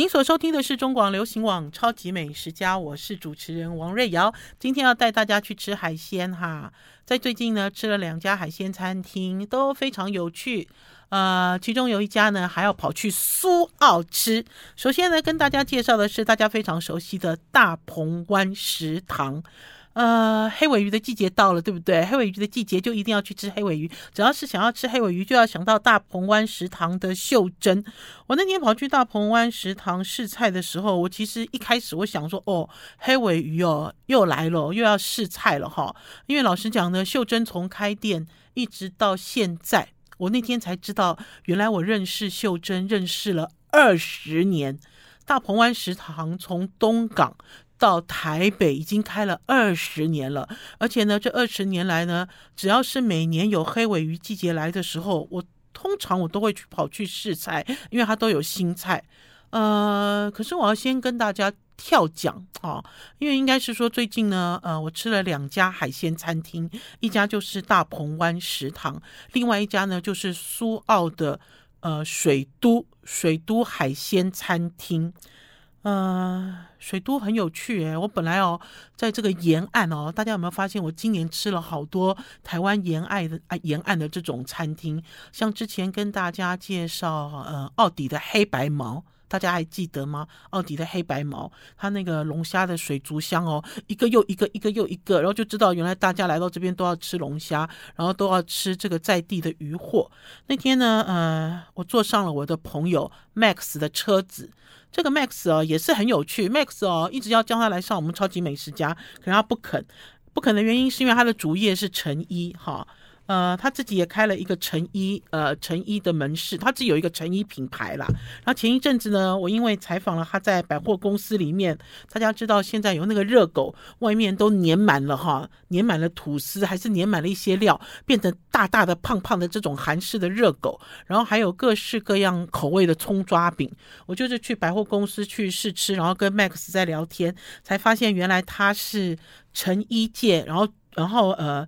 您所收听的是中广流行网《超级美食家》，我是主持人王瑞瑶。今天要带大家去吃海鲜哈，在最近呢吃了两家海鲜餐厅，都非常有趣。呃，其中有一家呢还要跑去苏澳吃。首先呢，跟大家介绍的是大家非常熟悉的大鹏湾食堂。呃，黑尾鱼的季节到了，对不对？黑尾鱼的季节就一定要去吃黑尾鱼。只要是想要吃黑尾鱼，就要想到大鹏湾食堂的秀珍。我那天跑去大鹏湾食堂试菜的时候，我其实一开始我想说，哦，黑尾鱼哦，又来了，又要试菜了哈。因为老实讲呢，秀珍从开店一直到现在，我那天才知道，原来我认识秀珍认识了二十年。大鹏湾食堂从东港。到台北已经开了二十年了，而且呢，这二十年来呢，只要是每年有黑尾鱼季节来的时候，我通常我都会去跑去试菜，因为它都有新菜。呃，可是我要先跟大家跳讲啊、因为应该是说最近呢，呃，我吃了两家海鲜餐厅，一家就是大鹏湾食堂，另外一家呢就是苏澳的呃水都水都海鲜餐厅。呃，水都很有趣诶，我本来哦，在这个沿岸哦，大家有没有发现，我今年吃了好多台湾沿岸的啊沿岸的这种餐厅，像之前跟大家介绍呃奥迪的黑白毛，大家还记得吗？奥迪的黑白毛，它那个龙虾的水族箱哦，一个又一个，一个又一个，然后就知道原来大家来到这边都要吃龙虾，然后都要吃这个在地的渔货。那天呢，呃，我坐上了我的朋友 Max 的车子。这个 Max 哦也是很有趣，Max 哦一直要叫他来上我们超级美食家，可是他不肯，不肯的原因是因为他的主业是成衣哈。呃，他自己也开了一个成衣，呃，成衣的门市，他自己有一个成衣品牌啦。然后前一阵子呢，我因为采访了他在百货公司里面，大家知道现在有那个热狗，外面都粘满了哈，粘满了吐司，还是粘满了一些料，变成大大的、胖胖的这种韩式的热狗。然后还有各式各样口味的葱抓饼。我就是去百货公司去试吃，然后跟 Max 在聊天，才发现原来他是成衣界，然后然后呃。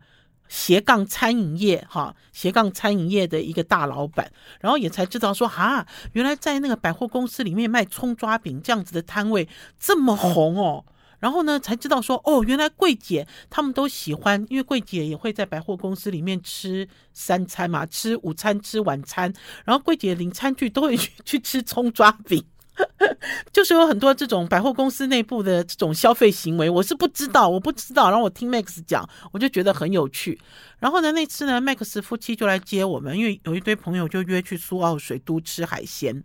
斜杠餐饮业，哈，斜杠餐饮业的一个大老板，然后也才知道说，哈，原来在那个百货公司里面卖葱抓饼这样子的摊位这么红哦，然后呢，才知道说，哦，原来柜姐他们都喜欢，因为柜姐也会在百货公司里面吃三餐嘛，吃午餐，吃晚餐，然后柜姐领餐具都会去去吃葱抓饼。就是有很多这种百货公司内部的这种消费行为，我是不知道，我不知道。然后我听 Max 讲，我就觉得很有趣。然后呢，那次呢，Max 夫妻就来接我们，因为有一堆朋友就约去苏澳水都吃海鲜。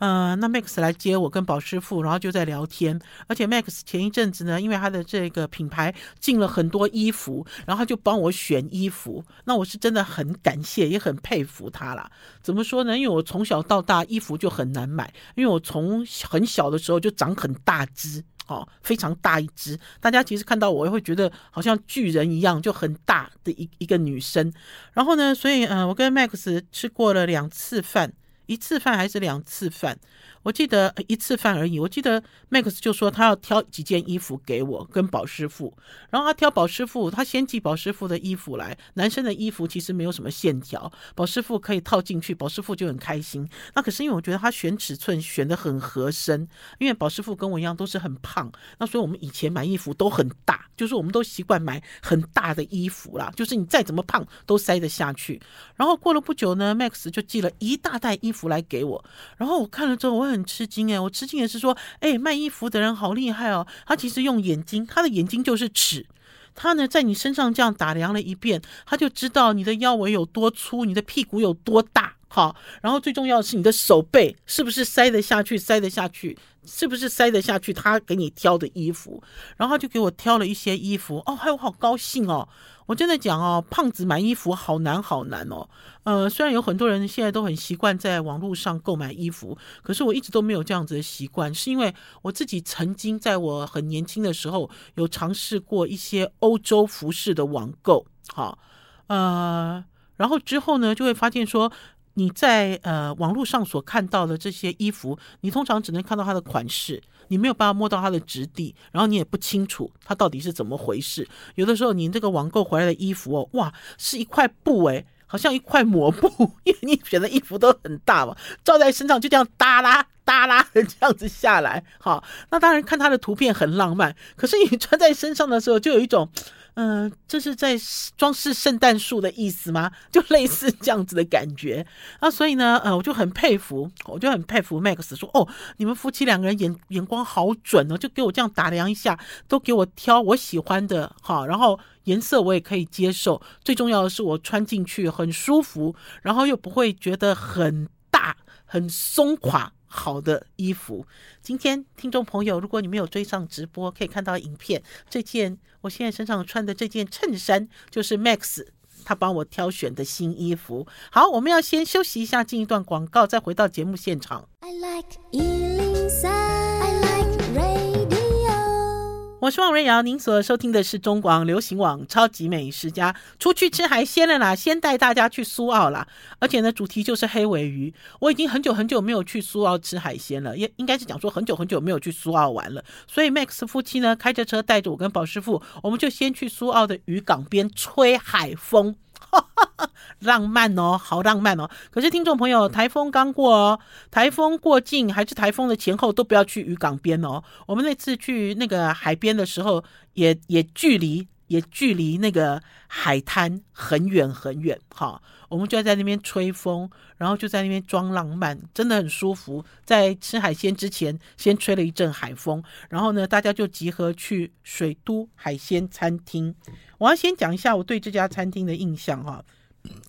呃，那 Max 来接我跟宝师傅，然后就在聊天。而且 Max 前一阵子呢，因为他的这个品牌进了很多衣服，然后他就帮我选衣服。那我是真的很感谢，也很佩服他啦。怎么说呢？因为我从小到大衣服就很难买，因为我从很小的时候就长很大只，哦，非常大一只。大家其实看到我会觉得好像巨人一样，就很大的一一个女生。然后呢，所以呃，我跟 Max 吃过了两次饭。一次饭还是两次饭？我记得一次饭而已。我记得 Max 就说他要挑几件衣服给我跟宝师傅，然后他挑宝师傅，他先寄宝师傅的衣服来。男生的衣服其实没有什么线条，宝师傅可以套进去，宝师傅就很开心。那可是因为我觉得他选尺寸选的很合身，因为宝师傅跟我一样都是很胖，那所以我们以前买衣服都很大，就是我们都习惯买很大的衣服啦，就是你再怎么胖都塞得下去。然后过了不久呢，Max 就寄了一大袋衣服服来给我，然后我看了之后我很吃惊哎，我吃惊也是说，哎，卖衣服的人好厉害哦，他其实用眼睛，他的眼睛就是尺，他呢在你身上这样打量了一遍，他就知道你的腰围有多粗，你的屁股有多大，好，然后最重要的是你的手背是不是塞得下去，塞得下去，是不是塞得下去，他给你挑的衣服，然后他就给我挑了一些衣服，哦，还有我好高兴哦。我真的讲哦，胖子买衣服好难好难哦。呃，虽然有很多人现在都很习惯在网络上购买衣服，可是我一直都没有这样子的习惯，是因为我自己曾经在我很年轻的时候有尝试过一些欧洲服饰的网购，好，呃，然后之后呢，就会发现说。你在呃网络上所看到的这些衣服，你通常只能看到它的款式，你没有办法摸到它的质地，然后你也不清楚它到底是怎么回事。有的时候你这个网购回来的衣服哦，哇，是一块布诶。好像一块抹布，因为你选的衣服都很大嘛，罩在身上就这样耷拉耷拉的这样子下来。好，那当然看它的图片很浪漫，可是你穿在身上的时候就有一种。嗯、这是在装饰圣诞树的意思吗？就类似这样子的感觉啊，所以呢，呃，我就很佩服，我就很佩服 Max 说，哦，你们夫妻两个人眼眼光好准哦，就给我这样打量一下，都给我挑我喜欢的，好，然后颜色我也可以接受，最重要的是我穿进去很舒服，然后又不会觉得很大、很松垮。好的衣服，今天听众朋友，如果你没有追上直播，可以看到影片。这件我现在身上穿的这件衬衫，就是 Max 他帮我挑选的新衣服。好，我们要先休息一下，进一段广告，再回到节目现场。I like 我是王瑞瑶，您所收听的是中广流行网《超级美食家》。出去吃海鲜了啦，先带大家去苏澳啦，而且呢，主题就是黑尾鱼。我已经很久很久没有去苏澳吃海鲜了，也应该是讲说很久很久没有去苏澳玩了。所以 Max 夫妻呢，开着车带着我跟宝师傅，我们就先去苏澳的渔港边吹海风。浪漫哦，好浪漫哦！可是听众朋友，台风刚过哦，台风过境还是台风的前后都不要去渔港边哦。我们那次去那个海边的时候，也也距离也距离那个海滩很远很远。哈，我们就在那边吹风，然后就在那边装浪漫，真的很舒服。在吃海鲜之前，先吹了一阵海风，然后呢，大家就集合去水都海鲜餐厅。我要先讲一下我对这家餐厅的印象哈。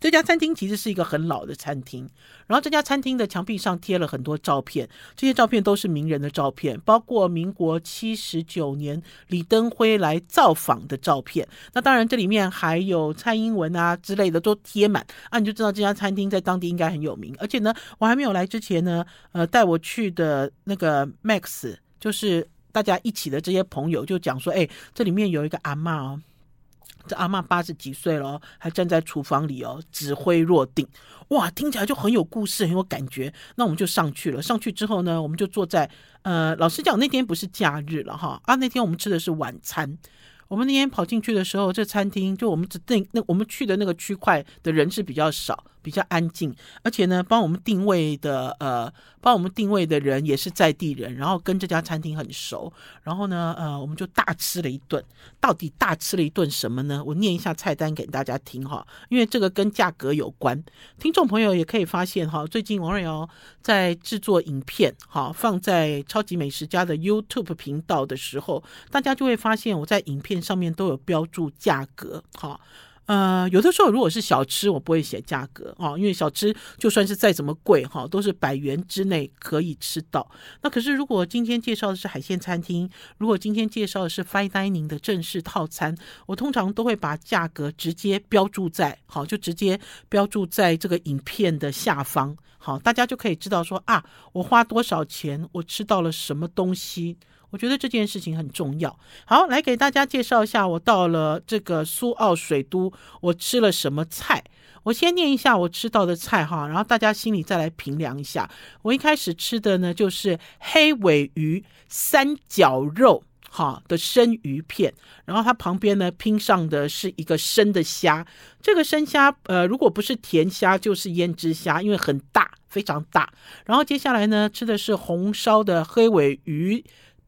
这家餐厅其实是一个很老的餐厅，然后这家餐厅的墙壁上贴了很多照片，这些照片都是名人的照片，包括民国七十九年李登辉来造访的照片。那当然这里面还有蔡英文啊之类的都贴满啊，你就知道这家餐厅在当地应该很有名。而且呢，我还没有来之前呢，呃，带我去的那个 Max 就是大家一起的这些朋友就讲说，哎，这里面有一个阿嬷哦。这阿嬷八十几岁了，还站在厨房里哦，指挥若定，哇，听起来就很有故事，很有感觉。那我们就上去了。上去之后呢，我们就坐在呃，老实讲，那天不是假日了哈啊，那天我们吃的是晚餐。我们那天跑进去的时候，这餐厅就我们只定那我们去的那个区块的人是比较少。比较安静，而且呢，帮我们定位的呃，帮我们定位的人也是在地人，然后跟这家餐厅很熟，然后呢，呃，我们就大吃了一顿。到底大吃了一顿什么呢？我念一下菜单给大家听哈，因为这个跟价格有关。听众朋友也可以发现哈，最近王瑞瑶在制作影片哈，放在超级美食家的 YouTube 频道的时候，大家就会发现我在影片上面都有标注价格哈。呃，有的时候如果是小吃，我不会写价格哦，因为小吃就算是再怎么贵哈，都是百元之内可以吃到。那可是如果今天介绍的是海鲜餐厅，如果今天介绍的是 Fine Dining 的正式套餐，我通常都会把价格直接标注在好，就直接标注在这个影片的下方，好，大家就可以知道说啊，我花多少钱，我吃到了什么东西。我觉得这件事情很重要。好，来给大家介绍一下，我到了这个苏澳水都，我吃了什么菜。我先念一下我吃到的菜哈，然后大家心里再来评量一下。我一开始吃的呢，就是黑尾鱼三角肉哈的生鱼片，然后它旁边呢拼上的是一个生的虾。这个生虾呃，如果不是甜虾，就是胭脂虾，因为很大，非常大。然后接下来呢，吃的是红烧的黑尾鱼。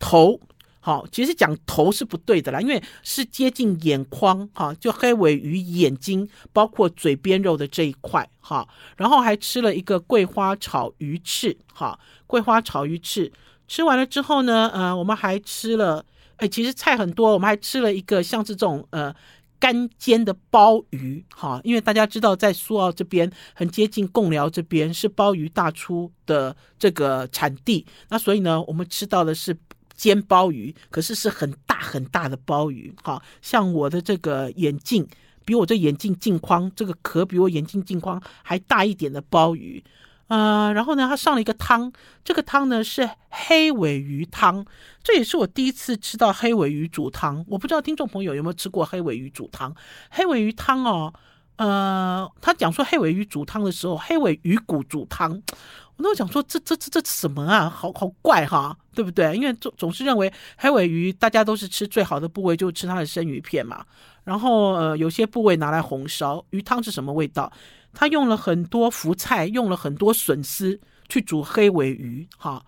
头好，其实讲头是不对的啦，因为是接近眼眶哈，就黑尾鱼眼睛，包括嘴边肉的这一块哈，然后还吃了一个桂花炒鱼翅哈，桂花炒鱼翅吃完了之后呢，呃，我们还吃了，哎，其实菜很多，我们还吃了一个像这种呃。干煎的鲍鱼，哈，因为大家知道，在苏澳这边很接近贡寮这边是鲍鱼大出的这个产地，那所以呢，我们吃到的是煎鲍鱼，可是是很大很大的鲍鱼，哈，像我的这个眼镜，比我这眼镜镜框这个壳比我眼镜镜框还大一点的鲍鱼。呃，然后呢，他上了一个汤，这个汤呢是黑尾鱼汤，这也是我第一次吃到黑尾鱼煮汤。我不知道听众朋友有没有吃过黑尾鱼煮汤？黑尾鱼汤哦，呃，他讲说黑尾鱼煮汤的时候，黑尾鱼骨煮汤，我都想说这这这这什么啊？好好怪哈，对不对？因为总总是认为黑尾鱼大家都是吃最好的部位，就吃它的生鱼片嘛。然后呃，有些部位拿来红烧，鱼汤是什么味道？他用了很多福菜，用了很多笋丝去煮黑尾鱼，哈。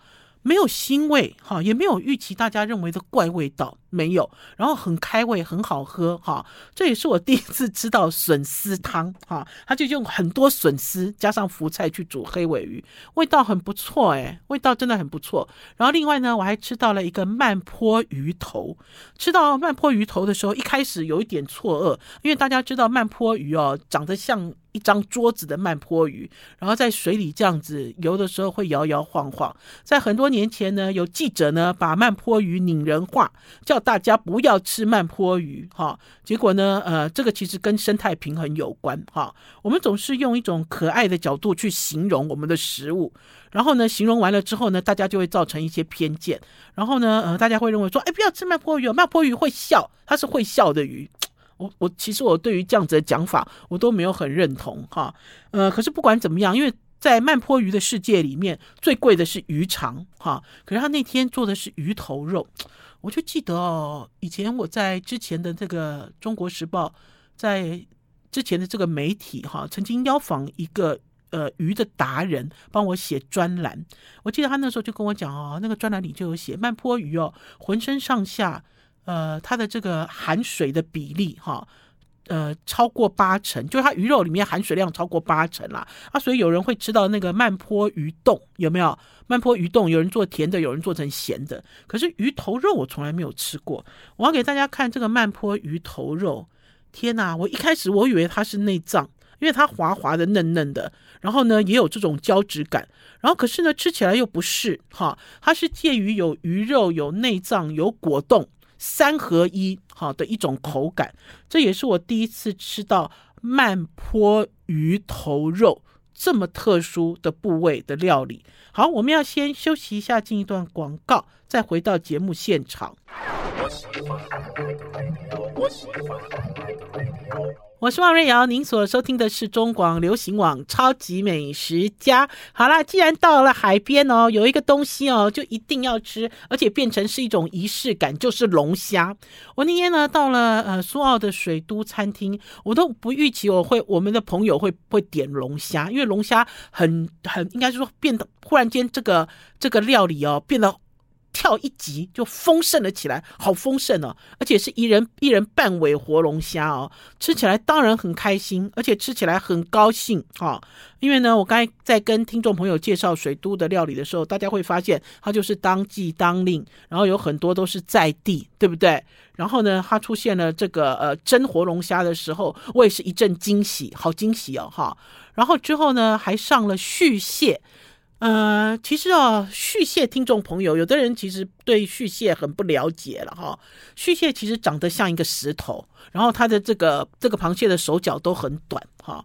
没有腥味哈，也没有预期大家认为的怪味道，没有，然后很开胃，很好喝哈。这也是我第一次吃到笋丝汤哈，他就用很多笋丝加上福菜去煮黑尾鱼，味道很不错哎，味道真的很不错。然后另外呢，我还吃到了一个慢坡鱼头，吃到慢坡鱼头的时候，一开始有一点错愕，因为大家知道慢坡鱼哦，长得像。一张桌子的慢坡鱼，然后在水里这样子游的时候会摇摇晃晃。在很多年前呢，有记者呢把慢坡鱼拟人化，叫大家不要吃慢坡鱼哈。结果呢，呃，这个其实跟生态平衡有关哈。我们总是用一种可爱的角度去形容我们的食物，然后呢，形容完了之后呢，大家就会造成一些偏见，然后呢，呃，大家会认为说，哎，不要吃慢坡鱼，慢坡鱼会笑，它是会笑的鱼。我我其实我对于这样子的讲法，我都没有很认同哈。呃，可是不管怎么样，因为在慢坡鱼的世界里面，最贵的是鱼肠哈。可是他那天做的是鱼头肉，我就记得哦，以前我在之前的这个《中国时报》在之前的这个媒体哈，曾经邀访一个呃鱼的达人帮我写专栏。我记得他那时候就跟我讲哦，那个专栏里就有写慢坡鱼哦，浑身上下。呃，它的这个含水的比例哈，呃，超过八成，就是它鱼肉里面含水量超过八成啦。啊，所以有人会吃到那个慢坡鱼冻，有没有？慢坡鱼冻有人做甜的，有人做成咸的。可是鱼头肉我从来没有吃过。我要给大家看这个慢坡鱼头肉，天哪！我一开始我以为它是内脏，因为它滑滑的、嫩嫩的，然后呢也有这种胶质感，然后可是呢吃起来又不是哈，它是介于有鱼肉、有内脏、有果冻。三合一好的一种口感，这也是我第一次吃到慢坡鱼头肉这么特殊的部位的料理。好，我们要先休息一下，进一段广告，再回到节目现场。我是王瑞瑶，您所收听的是中广流行网《超级美食家》。好啦，既然到了海边哦，有一个东西哦，就一定要吃，而且变成是一种仪式感，就是龙虾。我那天呢，到了呃苏澳的水都餐厅，我都不预期我会我们的朋友会会点龙虾，因为龙虾很很应该是说变得忽然间这个这个料理哦变得。跳一级就丰盛了起来，好丰盛哦！而且是一人一人半尾活龙虾哦，吃起来当然很开心，而且吃起来很高兴哈、哦。因为呢，我刚才在跟听众朋友介绍水都的料理的时候，大家会发现它就是当季当令，然后有很多都是在地，对不对？然后呢，它出现了这个呃真活龙虾的时候，我也是一阵惊喜，好惊喜哦哈、然后之后呢，还上了续蟹。呃，其实啊，续蟹听众朋友，有的人其实对续蟹很不了解了哈。续蟹其实长得像一个石头，然后它的这个这个螃蟹的手脚都很短哈。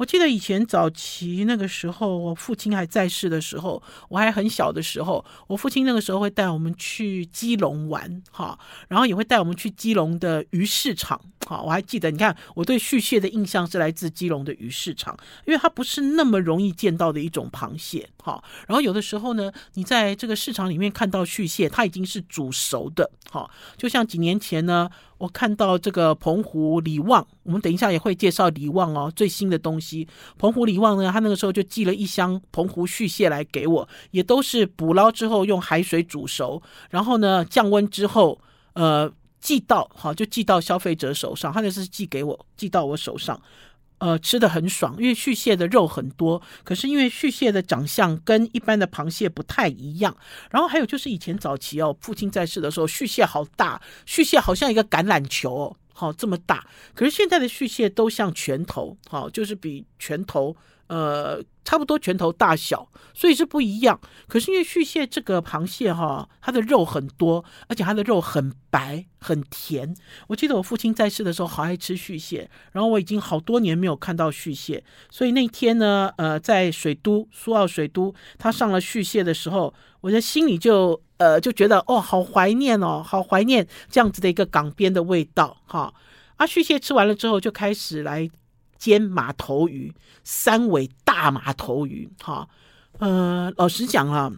我记得以前早期那个时候，我父亲还在世的时候，我还很小的时候，我父亲那个时候会带我们去基隆玩，哈，然后也会带我们去基隆的鱼市场，哈，我还记得，你看我对续蟹的印象是来自基隆的鱼市场，因为它不是那么容易见到的一种螃蟹，哈，然后有的时候呢，你在这个市场里面看到续蟹，它已经是煮熟的，哈，就像几年前呢。我看到这个澎湖李旺，我们等一下也会介绍李旺哦，最新的东西。澎湖李旺呢，他那个时候就寄了一箱澎湖续蟹来给我，也都是捕捞之后用海水煮熟，然后呢降温之后，呃寄到好就寄到消费者手上，他那是寄给我，寄到我手上。呃，吃的很爽，因为续蟹的肉很多，可是因为续蟹的长相跟一般的螃蟹不太一样。然后还有就是以前早期哦，父亲在世的时候，续蟹好大，续蟹好像一个橄榄球哦，好这么大。可是现在的续蟹都像拳头，好就是比拳头。呃，差不多拳头大小，所以是不一样。可是因为续蟹这个螃蟹哈，它的肉很多，而且它的肉很白很甜。我记得我父亲在世的时候好爱吃续蟹，然后我已经好多年没有看到续蟹，所以那天呢，呃，在水都苏澳水都，他上了续蟹的时候，我的心里就呃就觉得哦，好怀念哦，好怀念这样子的一个港边的味道哈。啊，续蟹吃完了之后，就开始来。煎马头鱼，三尾大马头鱼，哈，呃，老实讲啊，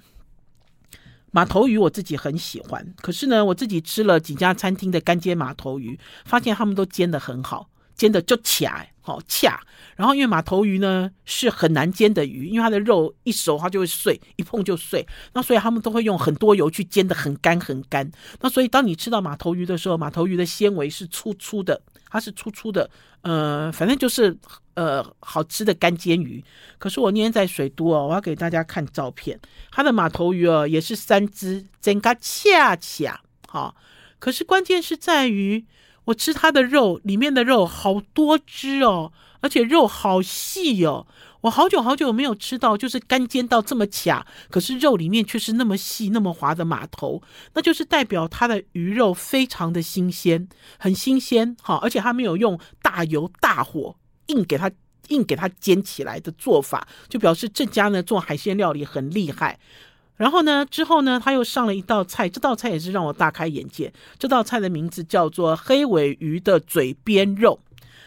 马头鱼我自己很喜欢，可是呢，我自己吃了几家餐厅的干煎马头鱼，发现他们都煎得很好。煎的就卡，好恰。然后因为马头鱼呢是很难煎的鱼，因为它的肉一熟它就会碎，一碰就碎。那所以他们都会用很多油去煎得很干很干。那所以当你吃到马头鱼的时候，马头鱼的纤维是粗粗的，它是粗粗的，呃，反正就是呃好吃的干煎鱼。可是我那天在水都哦，我要给大家看照片，它的马头鱼哦也是三只，整个恰恰好。可是关键是在于我吃它的肉，里面的肉好多汁哦。而且肉好细哦，我好久好久没有吃到，就是干煎到这么卡，可是肉里面却是那么细、那么滑的马头，那就是代表它的鱼肉非常的新鲜，很新鲜，哈，而且它没有用大油大火硬给它硬给它煎起来的做法，就表示这家呢做海鲜料理很厉害。然后呢，之后呢，他又上了一道菜，这道菜也是让我大开眼界，这道菜的名字叫做黑尾鱼的嘴边肉。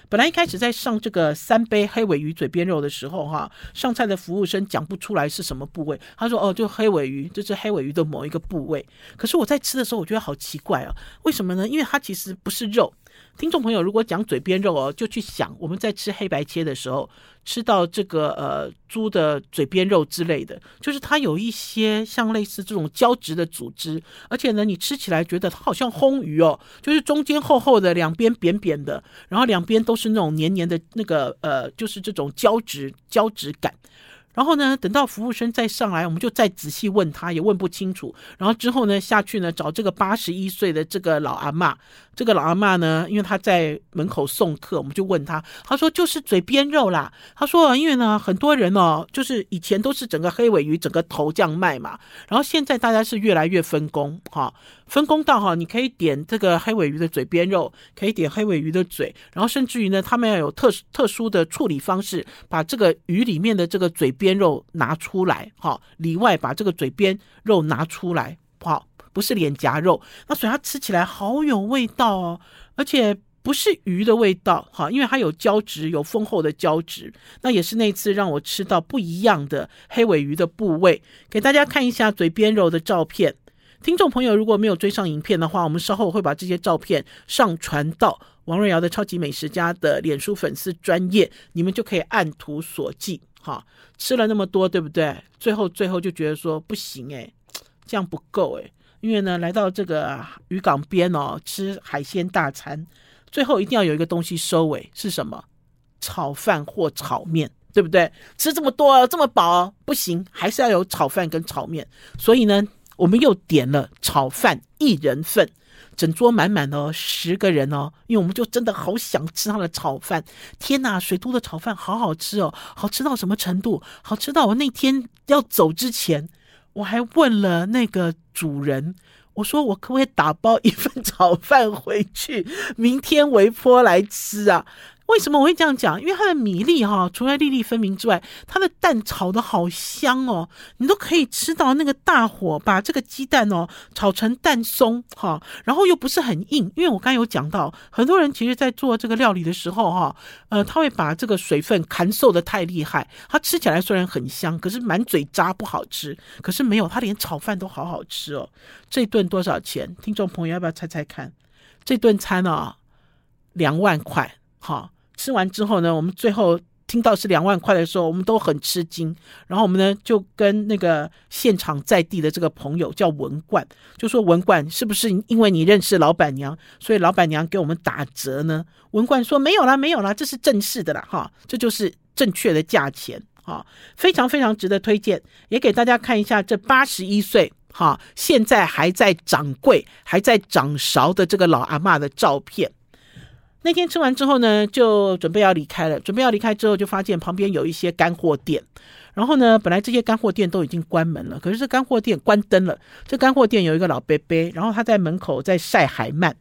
本来一开始在上这个三杯黑尾鱼嘴边肉的时候，哈，上菜的服务生讲不出来是什么部位，他说：“哦，就黑尾鱼，这是黑尾鱼的某一个部位。”可是我在吃的时候，我觉得好奇怪啊，为什么呢？因为它其实不是肉。听众朋友，如果讲嘴边肉哦，就去想我们在吃黑白切的时候，吃到这个呃猪的嘴边肉之类的，就是它有一些像类似这种胶质的组织，而且呢，你吃起来觉得它好像烘鱼哦，就是中间厚厚的，两边扁扁的，然后两边都是那种黏黏的那个呃，就是这种胶质胶质感。然后呢，等到服务生再上来，我们就再仔细问他，也问不清楚。然后之后呢，下去呢找这个八十一岁的这个老阿妈。这个老阿妈呢，因为她在门口送客，我们就问他，他说就是嘴边肉啦。他说因为呢，很多人哦，就是以前都是整个黑尾鱼整个头这样卖嘛，然后现在大家是越来越分工哈。分工到哈，你可以点这个黑尾鱼的嘴边肉，可以点黑尾鱼的嘴，然后甚至于呢，他们要有特特殊的处理方式，把这个鱼里面的这个嘴边肉拿出来，哈，里外把这个嘴边肉拿出来，好，不是脸颊肉，那所以它吃起来好有味道哦，而且不是鱼的味道，哈，因为它有胶质，有丰厚的胶质，那也是那次让我吃到不一样的黑尾鱼的部位，给大家看一下嘴边肉的照片。听众朋友，如果没有追上影片的话，我们稍后会把这些照片上传到王瑞瑶的超级美食家的脸书粉丝专页，你们就可以按图索骥。哈，吃了那么多，对不对？最后最后就觉得说不行诶，这样不够诶。因为呢，来到这个渔港边哦，吃海鲜大餐，最后一定要有一个东西收尾，是什么？炒饭或炒面，对不对？吃这么多这么饱，不行，还是要有炒饭跟炒面。所以呢。我们又点了炒饭一人份，整桌满满的哦，十个人哦，因为我们就真的好想吃他的炒饭。天哪，水都的炒饭好好吃哦，好吃到什么程度？好吃到我那天要走之前，我还问了那个主人，我说我可不可以打包一份炒饭回去，明天微波来吃啊？为什么我会这样讲？因为它的米粒哈，除了粒粒分明之外，它的蛋炒得好香哦，你都可以吃到那个大火把这个鸡蛋哦炒成蛋松哈，然后又不是很硬。因为我刚有讲到，很多人其实在做这个料理的时候哈，呃，他会把这个水分砍受得太厉害，它吃起来虽然很香，可是满嘴渣不好吃。可是没有，它连炒饭都好好吃哦。这顿多少钱？听众朋友要不要猜猜看？这顿餐哦，两万块哈。吃完之后呢，我们最后听到是两万块的时候，我们都很吃惊。然后我们呢就跟那个现场在地的这个朋友叫文冠，就说文冠是不是因为你认识老板娘，所以老板娘给我们打折呢？文冠说没有啦，没有啦，这是正式的啦，哈，这就是正确的价钱，哈，非常非常值得推荐，也给大家看一下这八十一岁，哈，现在还在掌柜、还在掌勺的这个老阿嬷的照片。那天吃完之后呢，就准备要离开了。准备要离开之后，就发现旁边有一些干货店。然后呢，本来这些干货店都已经关门了，可是这干货店关灯了。这干货店有一个老伯伯，然后他在门口在晒海鳗，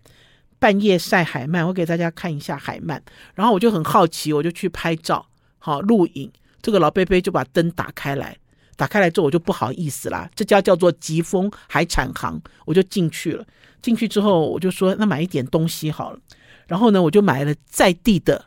半夜晒海鳗。我给大家看一下海鳗。然后我就很好奇，我就去拍照，好录影。这个老伯伯就把灯打开来，打开来之后我就不好意思啦。这家叫做吉丰海产行，我就进去了。进去之后我就说，那买一点东西好了。然后呢，我就买了在地的、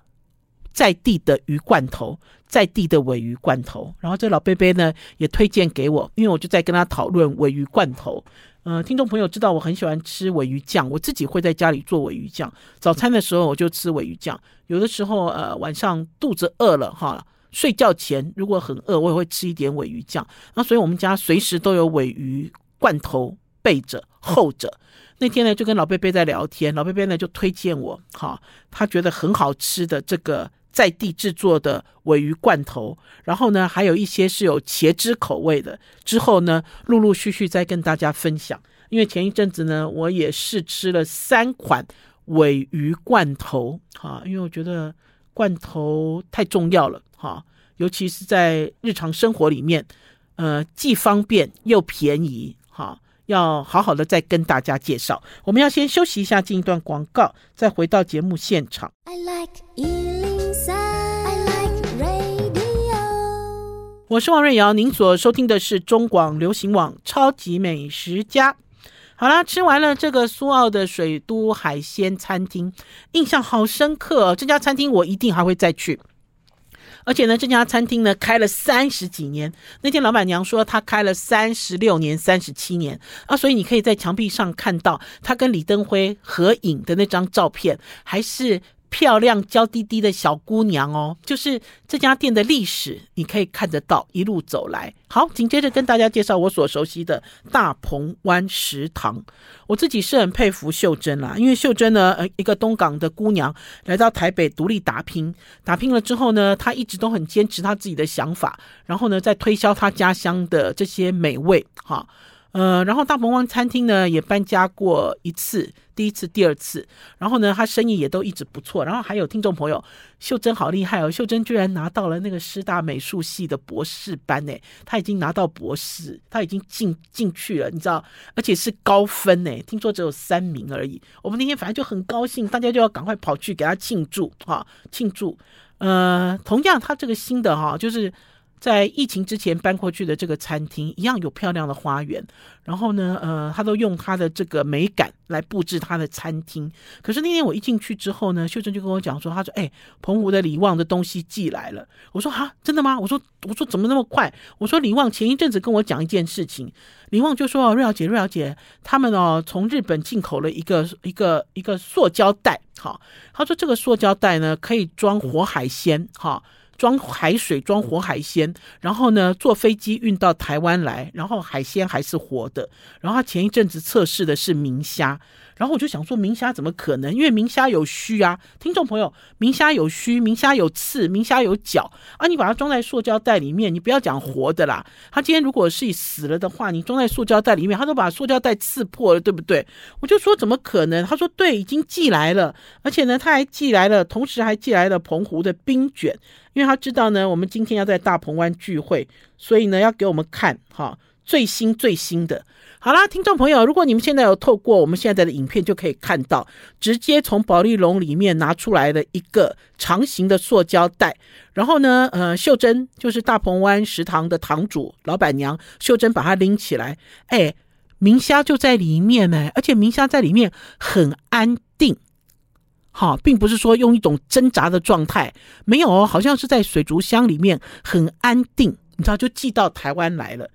在地的鱼罐头，在地的尾鱼罐头。然后这老伯伯呢也推荐给我，因为我就在跟他讨论尾鱼罐头。呃，听众朋友知道我很喜欢吃尾鱼酱，我自己会在家里做尾鱼酱。早餐的时候我就吃尾鱼酱，有的时候呃晚上肚子饿了哈，睡觉前如果很饿，我也会吃一点尾鱼酱。那所以我们家随时都有尾鱼罐头备着候着。那天呢就跟老贝贝在聊天，老贝贝呢就推荐我哈，他觉得很好吃的这个。在地制作的尾鱼罐头，然后呢，还有一些是有茄汁口味的。之后呢，陆陆续续再跟大家分享。因为前一阵子呢，我也试吃了三款尾鱼罐头，哈，因为我觉得罐头太重要了，哈，尤其是在日常生活里面，呃，既方便又便宜，哈，要好好的再跟大家介绍。我们要先休息一下，进一段广告，再回到节目现场。I like 我是王瑞瑶，您所收听的是中广流行网《超级美食家》。好啦，吃完了这个苏澳的水都海鲜餐厅，印象好深刻哦。这家餐厅我一定还会再去。而且呢，这家餐厅呢开了三十几年。那天老板娘说她开了三十六年、三十七年啊，所以你可以在墙壁上看到她跟李登辉合影的那张照片，还是。漂亮娇滴滴的小姑娘哦，就是这家店的历史，你可以看得到一路走来。好，紧接着跟大家介绍我所熟悉的大鹏湾食堂。我自己是很佩服秀珍啦，因为秀珍呢，呃，一个东港的姑娘来到台北独立打拼，打拼了之后呢，她一直都很坚持她自己的想法，然后呢，在推销她家乡的这些美味，哈。呃，然后大鹏湾餐厅呢也搬家过一次，第一次、第二次，然后呢，他生意也都一直不错。然后还有听众朋友，秀珍好厉害哦，秀珍居然拿到了那个师大美术系的博士班呢，他已经拿到博士，他已经进进去了，你知道，而且是高分呢，听说只有三名而已。我们那天反正就很高兴，大家就要赶快跑去给他庆祝哈，庆祝。呃，同样他这个新的哈，就是。在疫情之前搬过去的这个餐厅，一样有漂亮的花园。然后呢，呃，他都用他的这个美感来布置他的餐厅。可是那天我一进去之后呢，秀珍就跟我讲说，他说：“哎，澎湖的李旺的东西寄来了。”我说：“哈，真的吗？”我说：“我说怎么那么快？”我说：“李旺前一阵子跟我讲一件事情。”李旺就说：“哦，瑞小姐，瑞小姐，他们哦从日本进口了一个一个一个塑胶袋。好，他说这个塑胶袋呢可以装活海鲜。哈。”装海水，装活海鲜，然后呢，坐飞机运到台湾来，然后海鲜还是活的。然后他前一阵子测试的是明虾，然后我就想说，明虾怎么可能？因为明虾有须啊，听众朋友，明虾有须，明虾有刺，明虾有脚啊。你把它装在塑胶袋里面，你不要讲活的啦。他今天如果是死了的话，你装在塑胶袋里面，他都把塑胶袋刺破了，对不对？我就说怎么可能？他说对，已经寄来了，而且呢，他还寄来了，同时还寄来了澎湖的冰卷。因为他知道呢，我们今天要在大鹏湾聚会，所以呢，要给我们看哈最新最新的。好啦，听众朋友，如果你们现在有透过我们现在的影片，就可以看到，直接从保丽龙里面拿出来的一个长形的塑胶袋。然后呢，呃，秀珍就是大鹏湾食堂的堂主老板娘，秀珍把它拎起来，哎，明虾就在里面呢，而且明虾在里面很安定。好，并不是说用一种挣扎的状态，没有哦，好像是在水族箱里面很安定，你知道，就寄到台湾来了。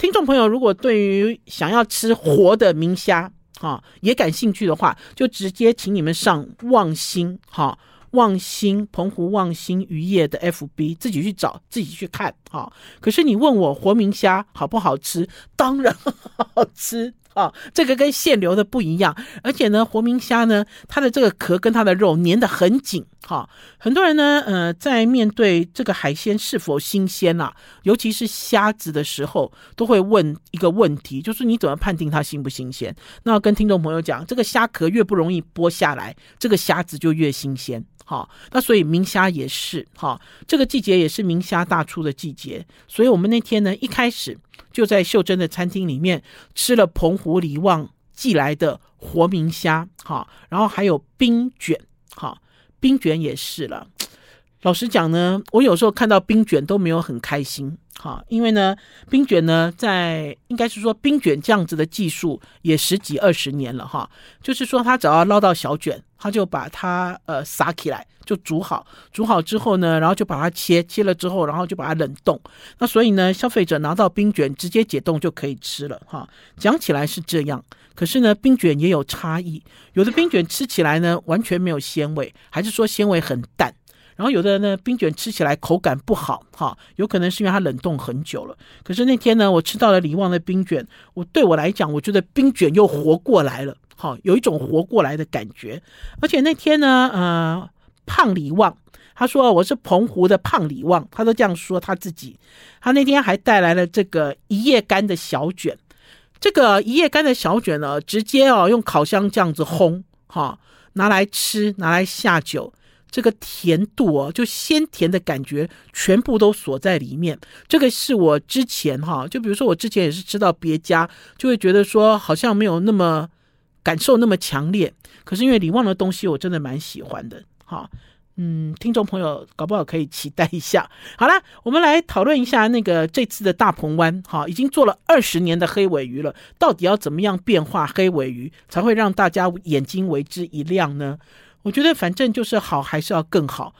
听众朋友，如果对于想要吃活的明虾，哈，也感兴趣的话，就直接请你们上望星，哈，望星澎湖望星渔业的 FB，自己去找，自己去看，哈。可是你问我活明虾好不好吃？当然好吃。啊，这个跟现流的不一样，而且呢，活明虾呢，它的这个壳跟它的肉粘得很紧。哈，很多人呢，呃，在面对这个海鲜是否新鲜啊，尤其是虾子的时候，都会问一个问题，就是你怎么判定它新不新鲜？那跟听众朋友讲，这个虾壳越不容易剥下来，这个虾子就越新鲜。好，那所以明虾也是哈，这个季节也是明虾大出的季节，所以我们那天呢，一开始就在秀珍的餐厅里面吃了澎湖李旺寄来的活明虾，哈，然后还有冰卷，哈，冰卷也是了。老实讲呢，我有时候看到冰卷都没有很开心，哈，因为呢，冰卷呢，在应该是说冰卷这样子的技术也十几二十年了，哈，就是说他只要捞到小卷，他就把它呃撒起来，就煮好，煮好之后呢，然后就把它切，切了之后，然后就把它冷冻，那所以呢，消费者拿到冰卷直接解冻就可以吃了，哈，讲起来是这样，可是呢，冰卷也有差异，有的冰卷吃起来呢完全没有鲜味，还是说鲜味很淡。然后有的呢，冰卷吃起来口感不好，哈，有可能是因为它冷冻很久了。可是那天呢，我吃到了李旺的冰卷，我对我来讲，我觉得冰卷又活过来了，哈，有一种活过来的感觉。而且那天呢，呃，胖李旺他说我是澎湖的胖李旺，他都这样说他自己。他那天还带来了这个一夜干的小卷，这个一夜干的小卷呢，直接哦用烤箱这样子烘，哈，拿来吃，拿来下酒。这个甜度哦，就鲜甜的感觉，全部都锁在里面。这个是我之前哈，就比如说我之前也是吃到别家，就会觉得说好像没有那么感受那么强烈。可是因为李旺的东西，我真的蛮喜欢的。哈，嗯，听众朋友搞不好可以期待一下。好了，我们来讨论一下那个这次的大鹏湾，哈，已经做了二十年的黑尾鱼了，到底要怎么样变化黑尾鱼，才会让大家眼睛为之一亮呢？我觉得反正就是好，还是要更好，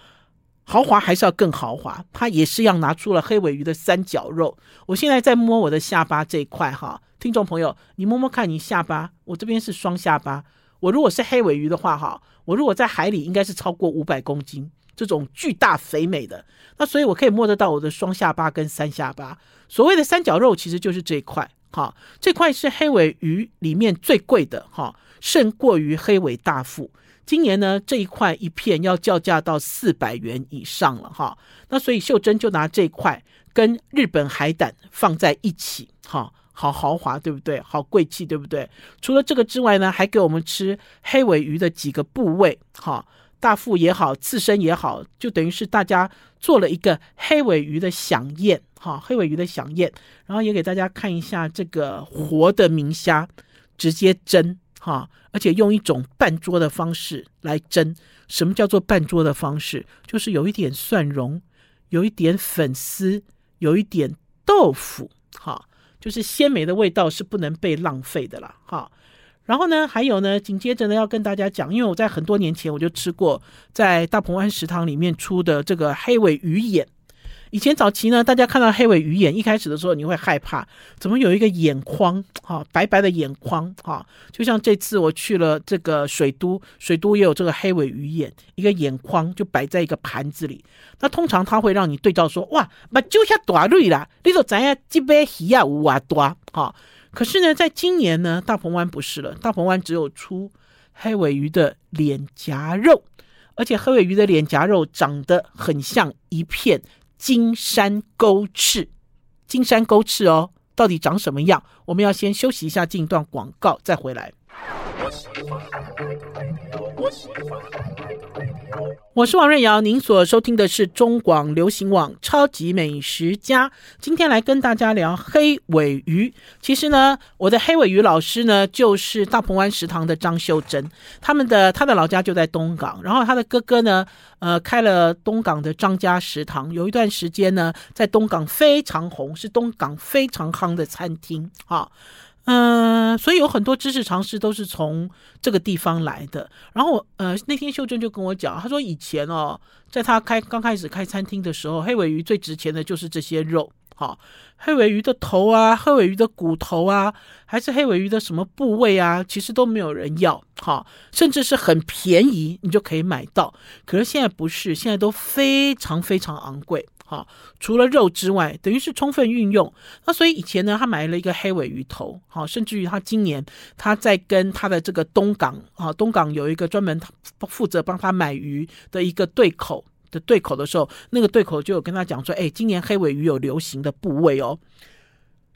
豪华还是要更豪华。他也是要拿出了黑尾鱼的三角肉。我现在在摸我的下巴这一块哈，听众朋友，你摸摸看你下巴，我这边是双下巴。我如果是黑尾鱼的话哈，我如果在海里应该是超过五百公斤，这种巨大肥美的。那所以我可以摸得到我的双下巴跟三下巴。所谓的三角肉其实就是这一块哈，这块是黑尾鱼里面最贵的哈，胜过于黑尾大腹。今年呢，这一块一片要叫价到四百元以上了哈。那所以秀珍就拿这一块跟日本海胆放在一起哈，好豪华对不对？好贵气对不对？除了这个之外呢，还给我们吃黑尾鱼的几个部位哈，大腹也好，刺身也好，就等于是大家做了一个黑尾鱼的饗宴哈，黑尾鱼的饗宴，然后也给大家看一下这个活的明虾，直接蒸。哈，而且用一种半桌的方式来蒸。什么叫做半桌的方式？就是有一点蒜蓉，有一点粉丝，有一点豆腐。哈，就是鲜美的味道是不能被浪费的啦。哈，然后呢，还有呢，紧接着呢，要跟大家讲，因为我在很多年前我就吃过，在大鹏湾食堂里面出的这个黑尾鱼眼。以前早期呢，大家看到黑尾鱼眼，一开始的时候你会害怕，怎么有一个眼眶，哈，白白的眼眶，哈，就像这次我去了这个水都，水都也有这个黑尾鱼眼，一个眼眶就摆在一个盘子里。那通常他会让你对照说，哇，把就像大瑞啦，你说咱呀这边鱼啊五啊多，哈。可是呢，在今年呢，大鹏湾不是了，大鹏湾只有出黑尾鱼的脸颊肉，而且黑尾鱼的脸颊肉长得很像一片。金山沟翅，金山沟翅哦，到底长什么样？我们要先休息一下，进一段广告，再回来。我是王瑞瑶，您所收听的是中广流行网《超级美食家》。今天来跟大家聊黑尾鱼。其实呢，我的黑尾鱼老师呢，就是大鹏湾食堂的张秀珍。他们的他的老家就在东港，然后他的哥哥呢，呃，开了东港的张家食堂。有一段时间呢，在东港非常红，是东港非常夯的餐厅啊。嗯、所以有很多知识常识都是从这个地方来的。然后，呃，那天秀珍就跟我讲，他说以前哦，在他开刚开始开餐厅的时候，黑尾鱼最值钱的就是这些肉，哈，黑尾鱼的头啊，黑尾鱼的骨头啊，还是黑尾鱼的什么部位啊，其实都没有人要，哈，甚至是很便宜，你就可以买到。可是现在不是，现在都非常非常昂贵。好，除了肉之外，等于是充分运用。那所以以前呢，他买了一个黑尾鱼头，好，甚至于他今年他在跟他的这个东港啊，东港有一个专门负责帮他买鱼的一个对口的对口的时候，那个对口就有跟他讲说，哎，今年黑尾鱼有流行的部位哦。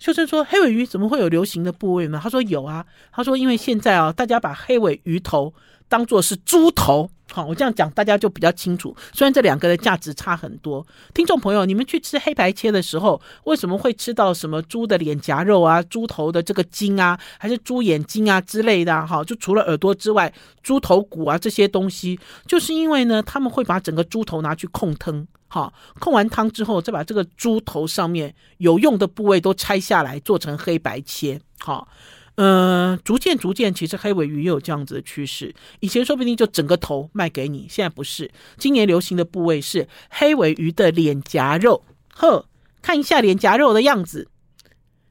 秀珍说，黑尾鱼怎么会有流行的部位呢？他说有啊，他说因为现在啊，大家把黑尾鱼头当做是猪头。好，我这样讲大家就比较清楚。虽然这两个的价值差很多，听众朋友，你们去吃黑白切的时候，为什么会吃到什么猪的脸颊肉啊、猪头的这个筋啊，还是猪眼睛啊之类的？哈，就除了耳朵之外，猪头骨啊这些东西，就是因为呢，他们会把整个猪头拿去控汤，哈，控完汤之后，再把这个猪头上面有用的部位都拆下来，做成黑白切，哈。嗯、逐渐逐渐，其实黑尾鱼也有这样子的趋势。以前说不定就整个头卖给你，现在不是。今年流行的部位是黑尾鱼的脸颊肉。呵，看一下脸颊肉的样子，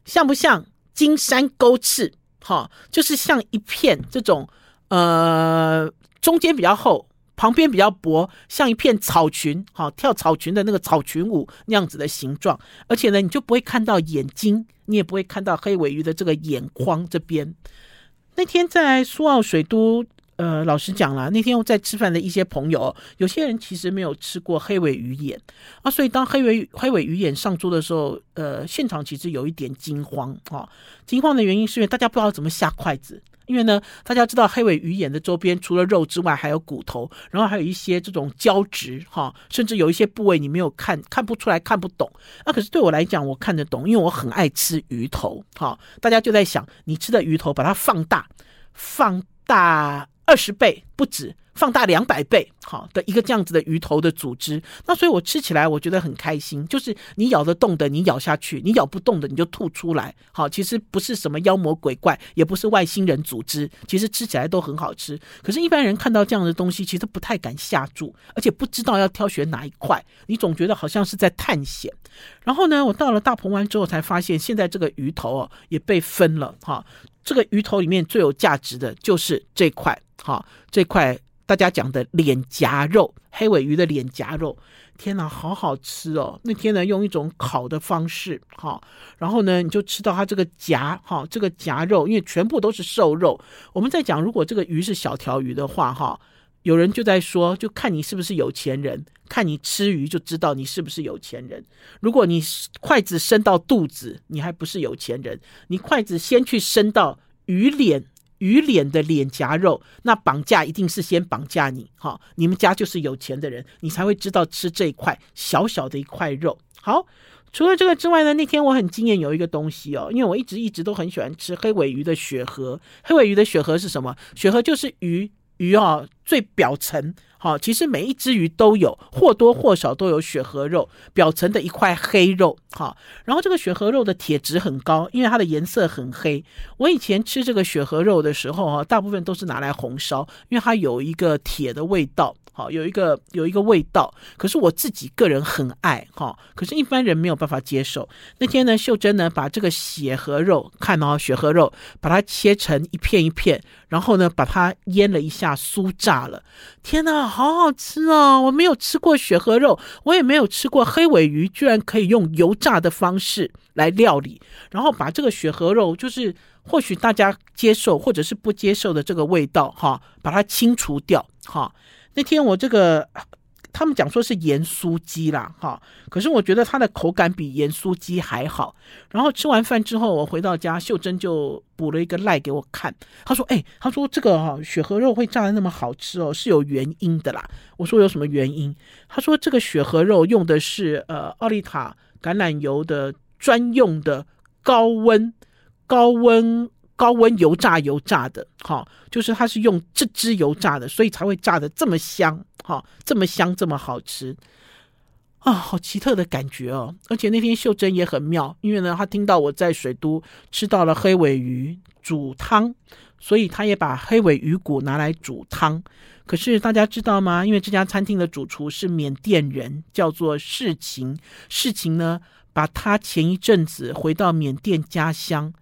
像不像金山钩翅？哈，就是像一片这种，呃，中间比较厚。旁边比较薄，像一片草裙，好跳草裙的那个草裙舞那样子的形状，而且呢，你就不会看到眼睛，你也不会看到黑尾鱼的这个眼眶这边。那天在苏澳水都，呃，老实讲了，那天我在吃饭的一些朋友，有些人其实没有吃过黑尾鱼眼啊，所以当黑尾黑尾鱼眼上桌的时候，呃，现场其实有一点惊慌啊，惊慌的原因是因为大家不知道怎么下筷子。因为呢，大家知道黑尾鱼眼的周边除了肉之外，还有骨头，然后还有一些这种胶质哈，甚至有一些部位你没有看看不出来，看不懂。那、啊、可是对我来讲，我看得懂，因为我很爱吃鱼头。哈，大家就在想，你吃的鱼头把它放大，放大二十倍不止。放大两百倍，好的一个这样子的鱼头的组织，那所以我吃起来我觉得很开心。就是你咬得动的，你咬下去；你咬不动的，你就吐出来。好，其实不是什么妖魔鬼怪，也不是外星人组织，其实吃起来都很好吃。可是，一般人看到这样的东西，其实不太敢下注，而且不知道要挑选哪一块。你总觉得好像是在探险。然后呢，我到了大鹏湾之后，才发现现在这个鱼头哦也被分了。哈，这个鱼头里面最有价值的就是这块。哈，这块。大家讲的脸颊肉，黑尾鱼的脸颊肉，天哪，好好吃哦！那天呢，用一种烤的方式，哈，然后呢，你就吃到它这个夹，哈，这个夹肉，因为全部都是瘦肉。我们在讲，如果这个鱼是小条鱼的话，哈，有人就在说，就看你是不是有钱人，看你吃鱼就知道你是不是有钱人。如果你筷子伸到肚子，你还不是有钱人，你筷子先去伸到鱼脸。鱼脸的脸颊肉，那绑架一定是先绑架你，哈，你们家就是有钱的人，你才会知道吃这一块小小的一块肉。好，除了这个之外呢，那天我很惊艳有一个东西哦，因为我一直一直都很喜欢吃黑尾鱼的血盒。黑尾鱼的血盒是什么？血盒就是鱼鱼哦最表层。好，其实每一只鱼都有或多或少都有血和肉表层的一块黑肉。好，然后这个血和肉的铁质很高，因为它的颜色很黑。我以前吃这个血和肉的时候啊，大部分都是拿来红烧，因为它有一个铁的味道。好，有一个有一个味道，可是我自己个人很爱哈，可是一般人没有办法接受。那天呢，秀珍呢把这个血和肉，看到血和肉，把它切成一片一片，然后呢把它腌了一下，酥炸了。天哪，好好吃哦！我没有吃过血和肉，我也没有吃过黑尾鱼，居然可以用油炸的方式来料理，然后把这个血和肉，就是或许大家接受或者是不接受的这个味道哈，把它清除掉哈。那天我这个，他们讲说是盐酥鸡啦，哈，可是我觉得它的口感比盐酥鸡还好。然后吃完饭之后，我回到家，秀珍就补了一个赖给我看，他说：“哎，他说这个哈血和肉会炸的那么好吃哦，是有原因的啦。”我说：“有什么原因？”他说：“这个血和肉用的是呃奥利塔橄榄油的专用的高温高温。”高温油炸油炸的，哈，就是它是用这支油炸的，所以才会炸得这么香，哈，这么香，这么好吃，啊，好奇特的感觉哦！而且那天秀珍也很妙，因为呢，她听到我在水都吃到了黑尾鱼煮汤，所以她也把黑尾鱼骨拿来煮汤。可是大家知道吗？因为这家餐厅的主厨是缅甸人，叫做世情。世情呢，把他前一阵子回到缅甸家乡。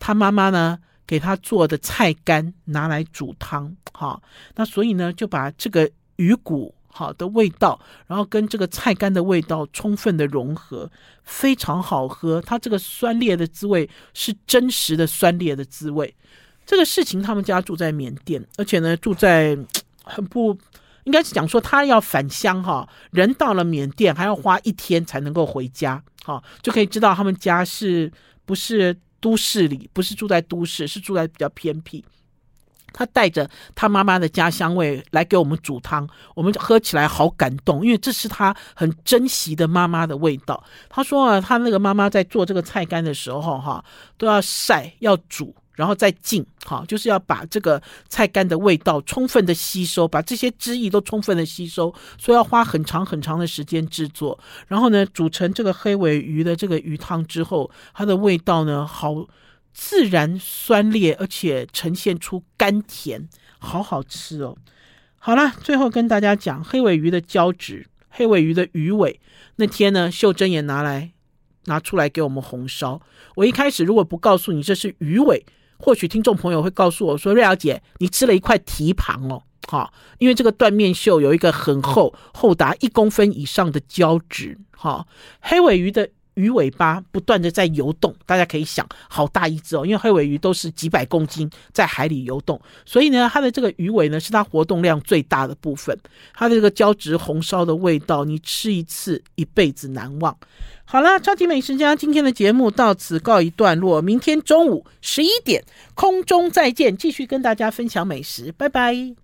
他妈妈呢，给他做的菜干拿来煮汤，哈，那所以呢，就把这个鱼骨好的味道，然后跟这个菜干的味道充分的融合，非常好喝。它这个酸烈的滋味是真实的酸烈的滋味。这个事情他们家住在缅甸，而且呢，住在很不应该是讲说他要返乡哈，人到了缅甸还要花一天才能够回家，哈，就可以知道他们家是不是。都市里不是住在都市，是住在比较偏僻。他带着他妈妈的家乡味来给我们煮汤，我们喝起来好感动，因为这是他很珍惜的妈妈的味道。他说啊，他那个妈妈在做这个菜干的时候，哈，都要晒，要煮。然后再浸，好，就是要把这个菜干的味道充分的吸收，把这些汁液都充分的吸收，所以要花很长很长的时间制作。然后呢，煮成这个黑尾鱼的这个鱼汤之后，它的味道呢，好自然酸烈，而且呈现出甘甜，好好吃哦。好了，最后跟大家讲黑尾鱼的胶质，黑尾鱼的鱼尾，那天呢，秀珍也拿来拿出来给我们红烧。我一开始如果不告诉你这是鱼尾。或许听众朋友会告诉我说：“瑞瑶姐，你吃了一块蹄膀哦，哈，因为这个断面锈有一个很厚、厚达一公分以上的胶质，哈，黑尾鱼的。”鱼尾巴不断的在游动，大家可以想，好大一只哦，因为黑尾鱼都是几百公斤在海里游动，所以呢，它的这个鱼尾呢是它活动量最大的部分。它的这个胶质红烧的味道，你吃一次一辈子难忘。好了，超级美食家今天的节目到此告一段落，明天中午十一点空中再见，继续跟大家分享美食，拜拜。